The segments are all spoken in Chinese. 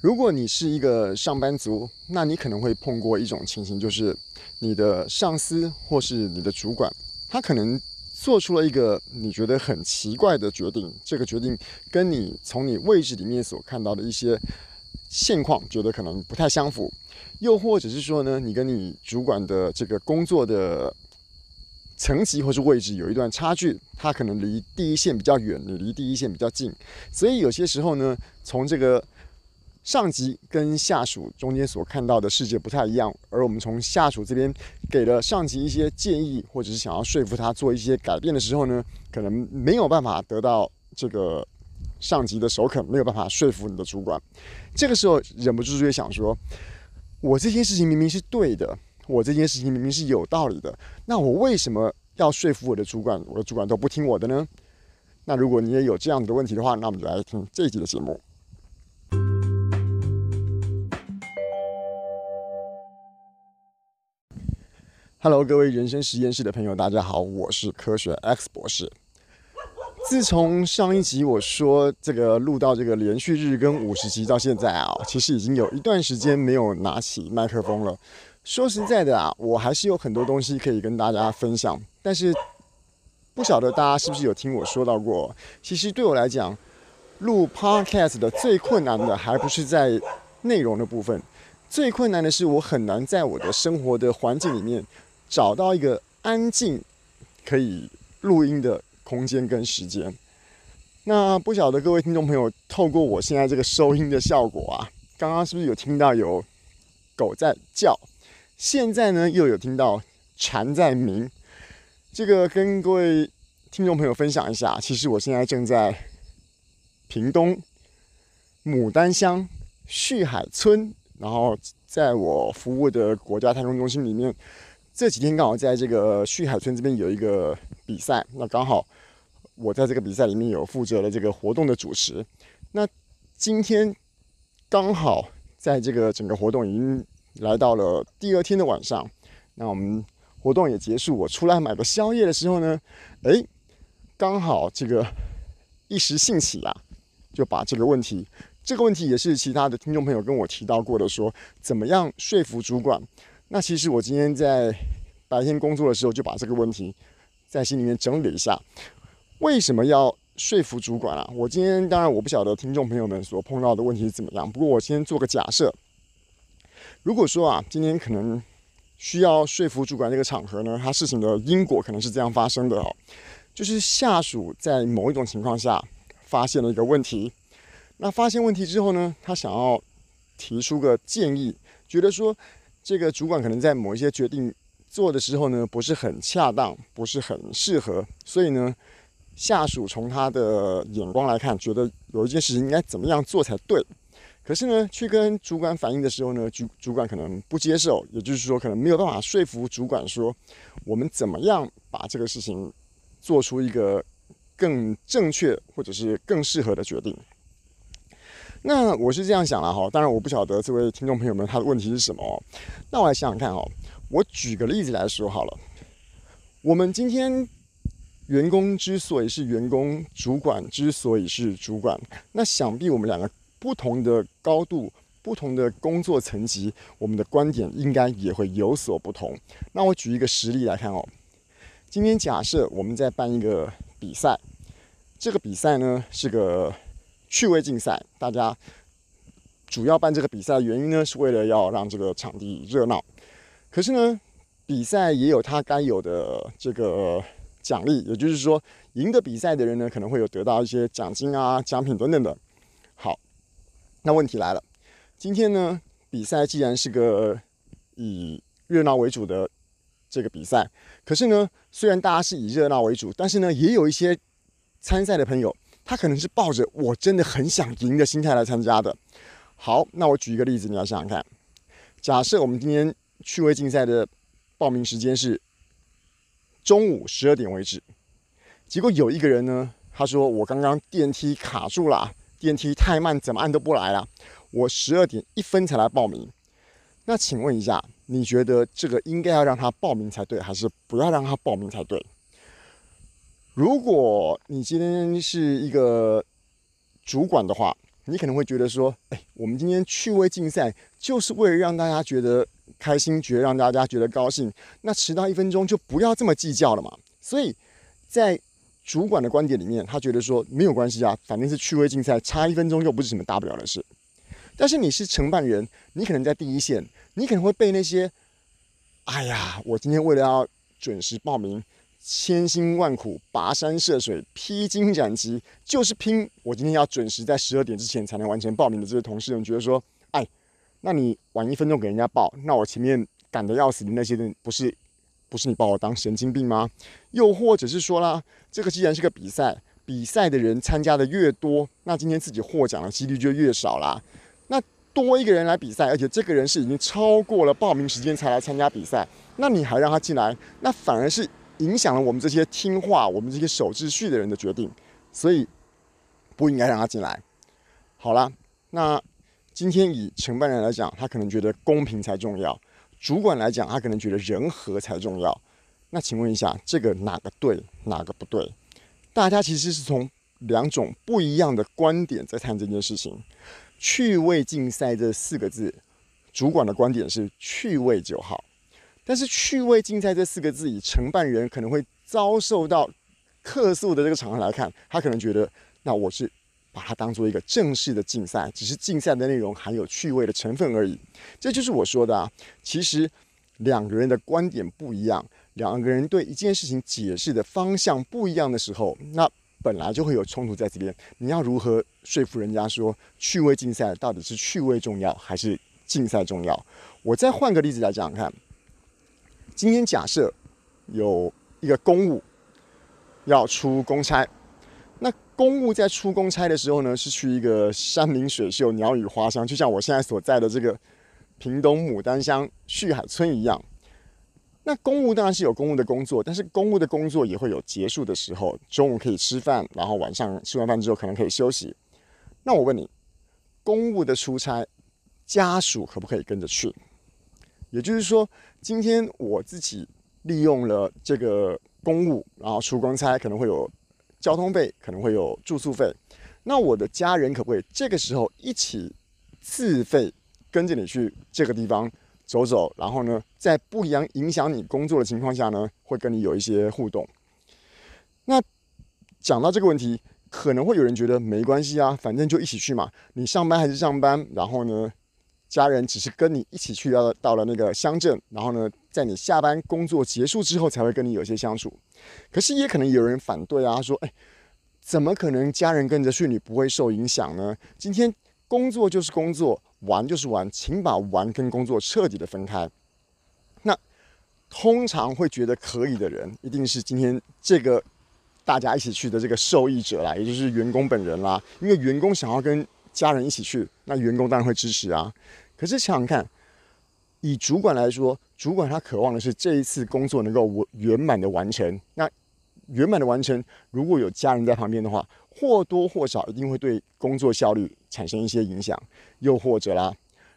如果你是一个上班族，那你可能会碰过一种情形，就是你的上司或是你的主管，他可能做出了一个你觉得很奇怪的决定，这个决定跟你从你位置里面所看到的一些现况，觉得可能不太相符，又或者是说呢，你跟你主管的这个工作的层级或是位置有一段差距，他可能离第一线比较远，你离第一线比较近，所以有些时候呢，从这个上级跟下属中间所看到的世界不太一样，而我们从下属这边给了上级一些建议，或者是想要说服他做一些改变的时候呢，可能没有办法得到这个上级的首肯，没有办法说服你的主管。这个时候忍不住就会想说：我这件事情明明是对的，我这件事情明明是有道理的，那我为什么要说服我的主管？我的主管都不听我的呢？那如果你也有这样子的问题的话，那我们就来听这一集的节目。Hello，各位人生实验室的朋友，大家好，我是科学 X 博士。自从上一集我说这个录到这个连续日更五十集到现在啊，其实已经有一段时间没有拿起麦克风了。说实在的啊，我还是有很多东西可以跟大家分享，但是不晓得大家是不是有听我说到过？其实对我来讲，录 Podcast 的最困难的还不是在内容的部分，最困难的是我很难在我的生活的环境里面。找到一个安静可以录音的空间跟时间。那不晓得各位听众朋友，透过我现在这个收音的效果啊，刚刚是不是有听到有狗在叫？现在呢又有听到蝉在鸣。这个跟各位听众朋友分享一下，其实我现在正在屏东牡丹乡旭海村，然后在我服务的国家太空中心里面。这几天刚好在这个旭海村这边有一个比赛，那刚好我在这个比赛里面有负责了这个活动的主持。那今天刚好在这个整个活动已经来到了第二天的晚上，那我们活动也结束，我出来买个宵夜的时候呢，哎，刚好这个一时兴起啊，就把这个问题，这个问题也是其他的听众朋友跟我提到过的，说怎么样说服主管。那其实我今天在白天工作的时候，就把这个问题在心里面整理一下。为什么要说服主管啊？我今天当然我不晓得听众朋友们所碰到的问题是怎么样，不过我先做个假设。如果说啊，今天可能需要说服主管这个场合呢，他事情的因果可能是这样发生的哦，就是下属在某一种情况下发现了一个问题，那发现问题之后呢，他想要提出个建议，觉得说。这个主管可能在某一些决定做的时候呢，不是很恰当，不是很适合，所以呢，下属从他的眼光来看，觉得有一件事情应该怎么样做才对。可是呢，去跟主管反映的时候呢，主主管可能不接受，也就是说，可能没有办法说服主管说，我们怎么样把这个事情做出一个更正确或者是更适合的决定。那我是这样想了哈，当然我不晓得这位听众朋友们他的问题是什么哦。那我来想想看哦，我举个例子来说好了。我们今天员工之所以是员工，主管之所以是主管，那想必我们两个不同的高度、不同的工作层级，我们的观点应该也会有所不同。那我举一个实例来看哦。今天假设我们在办一个比赛，这个比赛呢是个。趣味竞赛，大家主要办这个比赛的原因呢，是为了要让这个场地热闹。可是呢，比赛也有它该有的这个奖励，也就是说，赢得比赛的人呢，可能会有得到一些奖金啊、奖品等等的。好，那问题来了，今天呢，比赛既然是个以热闹为主的这个比赛，可是呢，虽然大家是以热闹为主，但是呢，也有一些参赛的朋友。他可能是抱着我真的很想赢的心态来参加的。好，那我举一个例子，你要想想看。假设我们今天趣味竞赛的报名时间是中午十二点为止，结果有一个人呢，他说我刚刚电梯卡住了，电梯太慢，怎么按都不来了。我十二点一分才来报名。那请问一下，你觉得这个应该要让他报名才对，还是不要让他报名才对？如果你今天是一个主管的话，你可能会觉得说，哎，我们今天趣味竞赛就是为了让大家觉得开心，觉得让大家觉得高兴。那迟到一分钟就不要这么计较了嘛。所以在主管的观点里面，他觉得说没有关系啊，反正是趣味竞赛，差一分钟又不是什么大不了的事。但是你是承办人，你可能在第一线，你可能会被那些，哎呀，我今天为了要准时报名。千辛万苦，跋山涉水，披荆斩棘，就是拼我今天要准时在十二点之前才能完成报名的这些同事们，觉得说，哎，那你晚一分钟给人家报，那我前面赶得要死的那些人，不是不是你把我当神经病吗？又或者是说啦，这个既然是个比赛，比赛的人参加的越多，那今天自己获奖的几率就越少啦。那多一个人来比赛，而且这个人是已经超过了报名时间才来参加比赛，那你还让他进来，那反而是。影响了我们这些听话、我们这些守秩序的人的决定，所以不应该让他进来。好了，那今天以承办人来讲，他可能觉得公平才重要；主管来讲，他可能觉得人和才重要。那请问一下，这个哪个对，哪个不对？大家其实是从两种不一样的观点在谈这件事情。趣味竞赛这四个字，主管的观点是趣味就好。但是“趣味竞赛”这四个字，以承办人可能会遭受到客诉的这个场合来看，他可能觉得，那我是把它当做一个正式的竞赛，只是竞赛的内容含有趣味的成分而已。这就是我说的啊，其实两个人的观点不一样，两个人对一件事情解释的方向不一样的时候，那本来就会有冲突在这边。你要如何说服人家说趣味竞赛到底是趣味重要还是竞赛重要？我再换个例子来讲看。今天假设有一个公务要出公差，公务在出公差的时候呢，是去一个山明水秀、鸟语花香，就像我现在所在的这个屏东牡丹乡旭海村一样。那公务当然是有公务的工作，但是公务的工作也会有结束的时候，中午可以吃饭，然后晚上吃完饭之后可能可以休息。那我问你，公务的出差，家属可不可以跟着去？也就是说，今天我自己利用了这个公务，然后出公差，可能会有交通费，可能会有住宿费。那我的家人可不可以这个时候一起自费跟着你去这个地方走走？然后呢，在不一样影响你工作的情况下呢，会跟你有一些互动。那讲到这个问题，可能会有人觉得没关系啊，反正就一起去嘛。你上班还是上班，然后呢，家人只是跟你一起去到到了那个乡镇，然后呢，在你下班工作结束之后才会跟你有些相处。可是也可能有人反对啊，说：“哎，怎么可能家人跟着去你不会受影响呢？今天工作就是工作，玩就是玩，请把玩跟工作彻底的分开。”那通常会觉得可以的人，一定是今天这个大家一起去的这个受益者啦，也就是员工本人啦，因为员工想要跟。家人一起去，那员工当然会支持啊。可是想想看，以主管来说，主管他渴望的是这一次工作能够完圆满的完成。那圆满的完成，如果有家人在旁边的话，或多或少一定会对工作效率产生一些影响。又或者啦，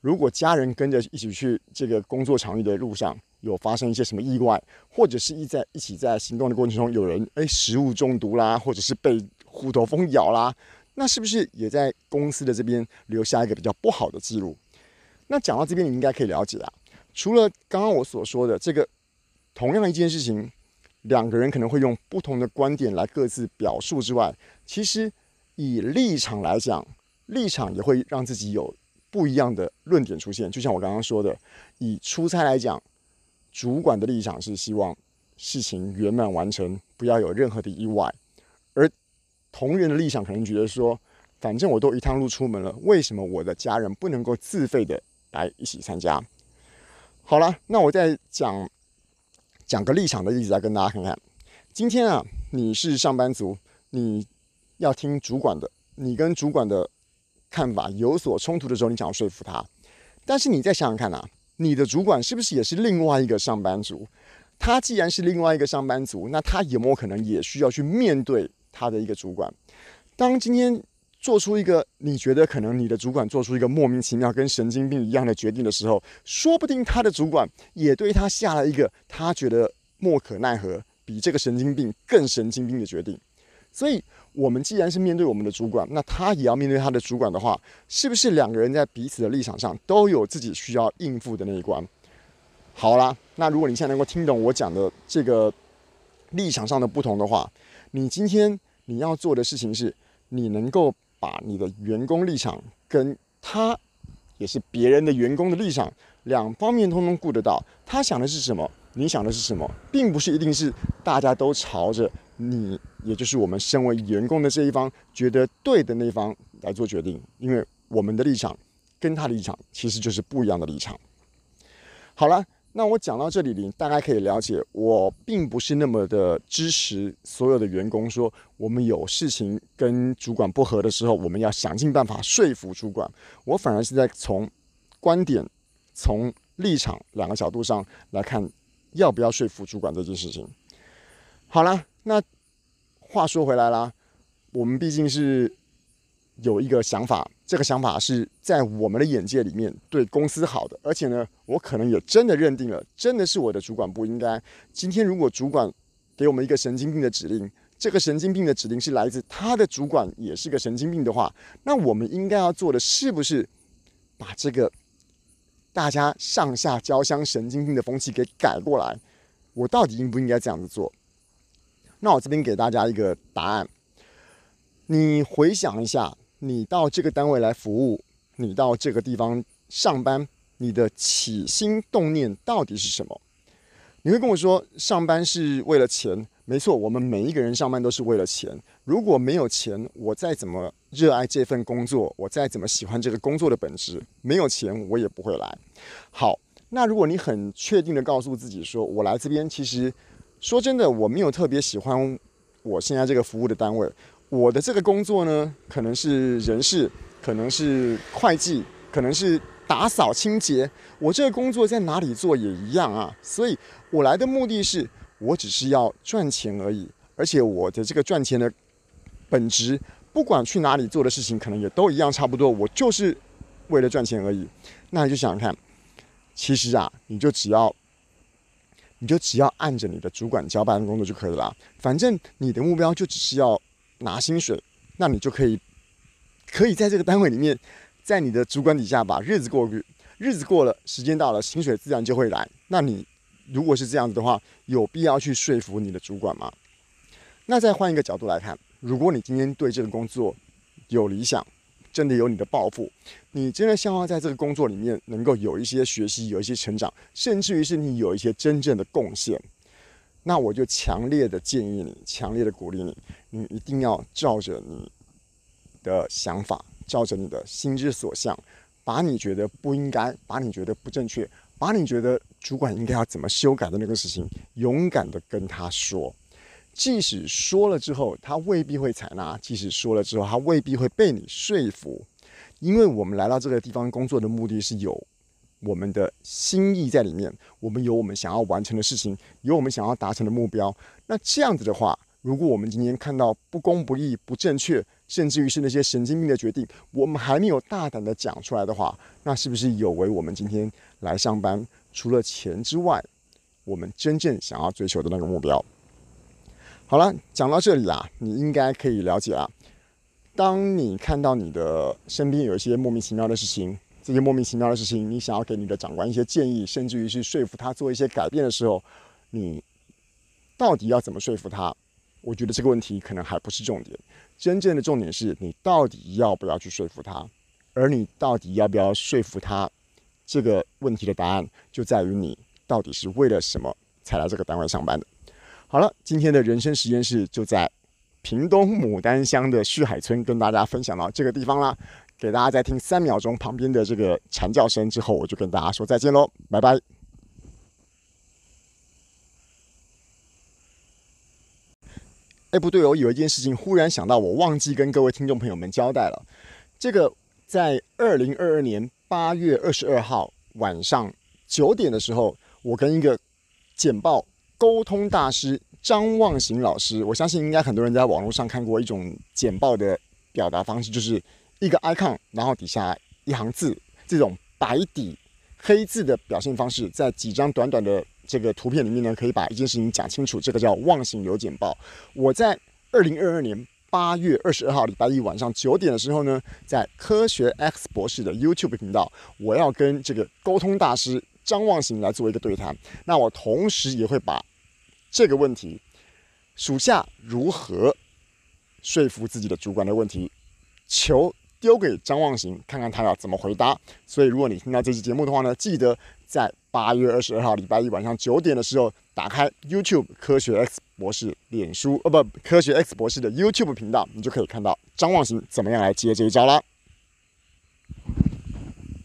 如果家人跟着一起去这个工作场域的路上，有发生一些什么意外，或者是一在一起在行动的过程中有人哎食物中毒啦，或者是被虎头蜂咬啦。那是不是也在公司的这边留下一个比较不好的记录？那讲到这边，你应该可以了解啊。除了刚刚我所说的这个，同样一件事情，两个人可能会用不同的观点来各自表述之外，其实以立场来讲，立场也会让自己有不一样的论点出现。就像我刚刚说的，以出差来讲，主管的立场是希望事情圆满完成，不要有任何的意外，同人的立场可能觉得说，反正我都一趟路出门了，为什么我的家人不能够自费的来一起参加？好了，那我再讲讲个立场的例子来跟大家看看。今天啊，你是上班族，你要听主管的，你跟主管的看法有所冲突的时候，你想要说服他。但是你再想想看啊，你的主管是不是也是另外一个上班族？他既然是另外一个上班族，那他有没有可能也需要去面对？他的一个主管，当今天做出一个你觉得可能你的主管做出一个莫名其妙跟神经病一样的决定的时候，说不定他的主管也对他下了一个他觉得莫可奈何、比这个神经病更神经病的决定。所以我们既然是面对我们的主管，那他也要面对他的主管的话，是不是两个人在彼此的立场上都有自己需要应付的那一关？好啦，那如果你现在能够听懂我讲的这个立场上的不同的话，你今天你要做的事情是，你能够把你的员工立场跟他也是别人的员工的立场两方面通通顾得到。他想的是什么？你想的是什么？并不是一定是大家都朝着你，也就是我们身为员工的这一方觉得对的那一方来做决定，因为我们的立场跟他的立场其实就是不一样的立场。好了，那我讲到这里，你大概可以了解，我并不是那么的支持所有的员工说，我们有事情跟主管不合的时候，我们要想尽办法说服主管。我反而是在从观点、从立场两个角度上来看。要不要说服主管这件事情？好了，那话说回来啦，我们毕竟是有一个想法，这个想法是在我们的眼界里面对公司好的，而且呢，我可能也真的认定了，真的是我的主管不应该。今天如果主管给我们一个神经病的指令，这个神经病的指令是来自他的主管，也是个神经病的话，那我们应该要做的是不是把这个？大家上下交相神经病的风气给改过来，我到底应不应该这样子做？那我这边给大家一个答案。你回想一下，你到这个单位来服务，你到这个地方上班，你的起心动念到底是什么？你会跟我说，上班是为了钱。没错，我们每一个人上班都是为了钱。如果没有钱，我再怎么热爱这份工作，我再怎么喜欢这个工作的本质，没有钱我也不会来。好，那如果你很确定的告诉自己说，我来这边其实说真的，我没有特别喜欢我现在这个服务的单位，我的这个工作呢，可能是人事，可能是会计，可能是打扫清洁，我这个工作在哪里做也一样啊。所以我来的目的是。我只是要赚钱而已，而且我的这个赚钱的本质，不管去哪里做的事情，可能也都一样差不多。我就是为了赚钱而已。那你就想想看，其实啊，你就只要，你就只要按着你的主管交办的工作就可以了。反正你的目标就只是要拿薪水，那你就可以，可以在这个单位里面，在你的主管底下把日子过，日子过了，时间到了，薪水自然就会来。那你。如果是这样子的话，有必要去说服你的主管吗？那再换一个角度来看，如果你今天对这个工作有理想，真的有你的抱负，你真的希望在这个工作里面能够有一些学习，有一些成长，甚至于是你有一些真正的贡献，那我就强烈的建议你，强烈的鼓励你，你一定要照着你的想法，照着你的心之所向，把你觉得不应该，把你觉得不正确。把你觉得主管应该要怎么修改的那个事情，勇敢的跟他说，即使说了之后他未必会采纳，即使说了之后他未必会被你说服，因为我们来到这个地方工作的目的是有我们的心意在里面，我们有我们想要完成的事情，有我们想要达成的目标。那这样子的话，如果我们今天看到不公不义、不正确，甚至于是那些神经病的决定，我们还没有大胆的讲出来的话，那是不是有违我们今天来上班除了钱之外，我们真正想要追求的那个目标？好了，讲到这里啦，你应该可以了解啦。当你看到你的身边有一些莫名其妙的事情，这些莫名其妙的事情，你想要给你的长官一些建议，甚至于是说服他做一些改变的时候，你到底要怎么说服他？我觉得这个问题可能还不是重点，真正的重点是你到底要不要去说服他，而你到底要不要说服他，这个问题的答案就在于你到底是为了什么才来这个单位上班的。好了，今天的人生实验室就在屏东牡丹乡的旭海村跟大家分享到这个地方啦，给大家再听三秒钟旁边的这个蝉叫声之后，我就跟大家说再见喽，拜拜。哎，不对哦，有一件事情忽然想到，我忘记跟各位听众朋友们交代了。这个在二零二二年八月二十二号晚上九点的时候，我跟一个简报沟通大师张望行老师，我相信应该很多人在网络上看过一种简报的表达方式，就是一个 icon，然后底下一行字，这种白底黑字的表现方式，在几张短短的。这个图片里面呢，可以把一件事情讲清楚，这个叫忘形邮简报。我在二零二二年八月二十二号礼拜一晚上九点的时候呢，在科学 X 博士的 YouTube 频道，我要跟这个沟通大师张忘形来做一个对谈。那我同时也会把这个问题，属下如何说服自己的主管的问题，求丢给张望行，看看他要怎么回答。所以，如果你听到这期节目的话呢，记得在八月二十二号礼拜一晚上九点的时候，打开 YouTube 科学 X 博士脸书，呃，不，科学 X 博士的 YouTube 频道，你就可以看到张望行怎么样来接这一招了。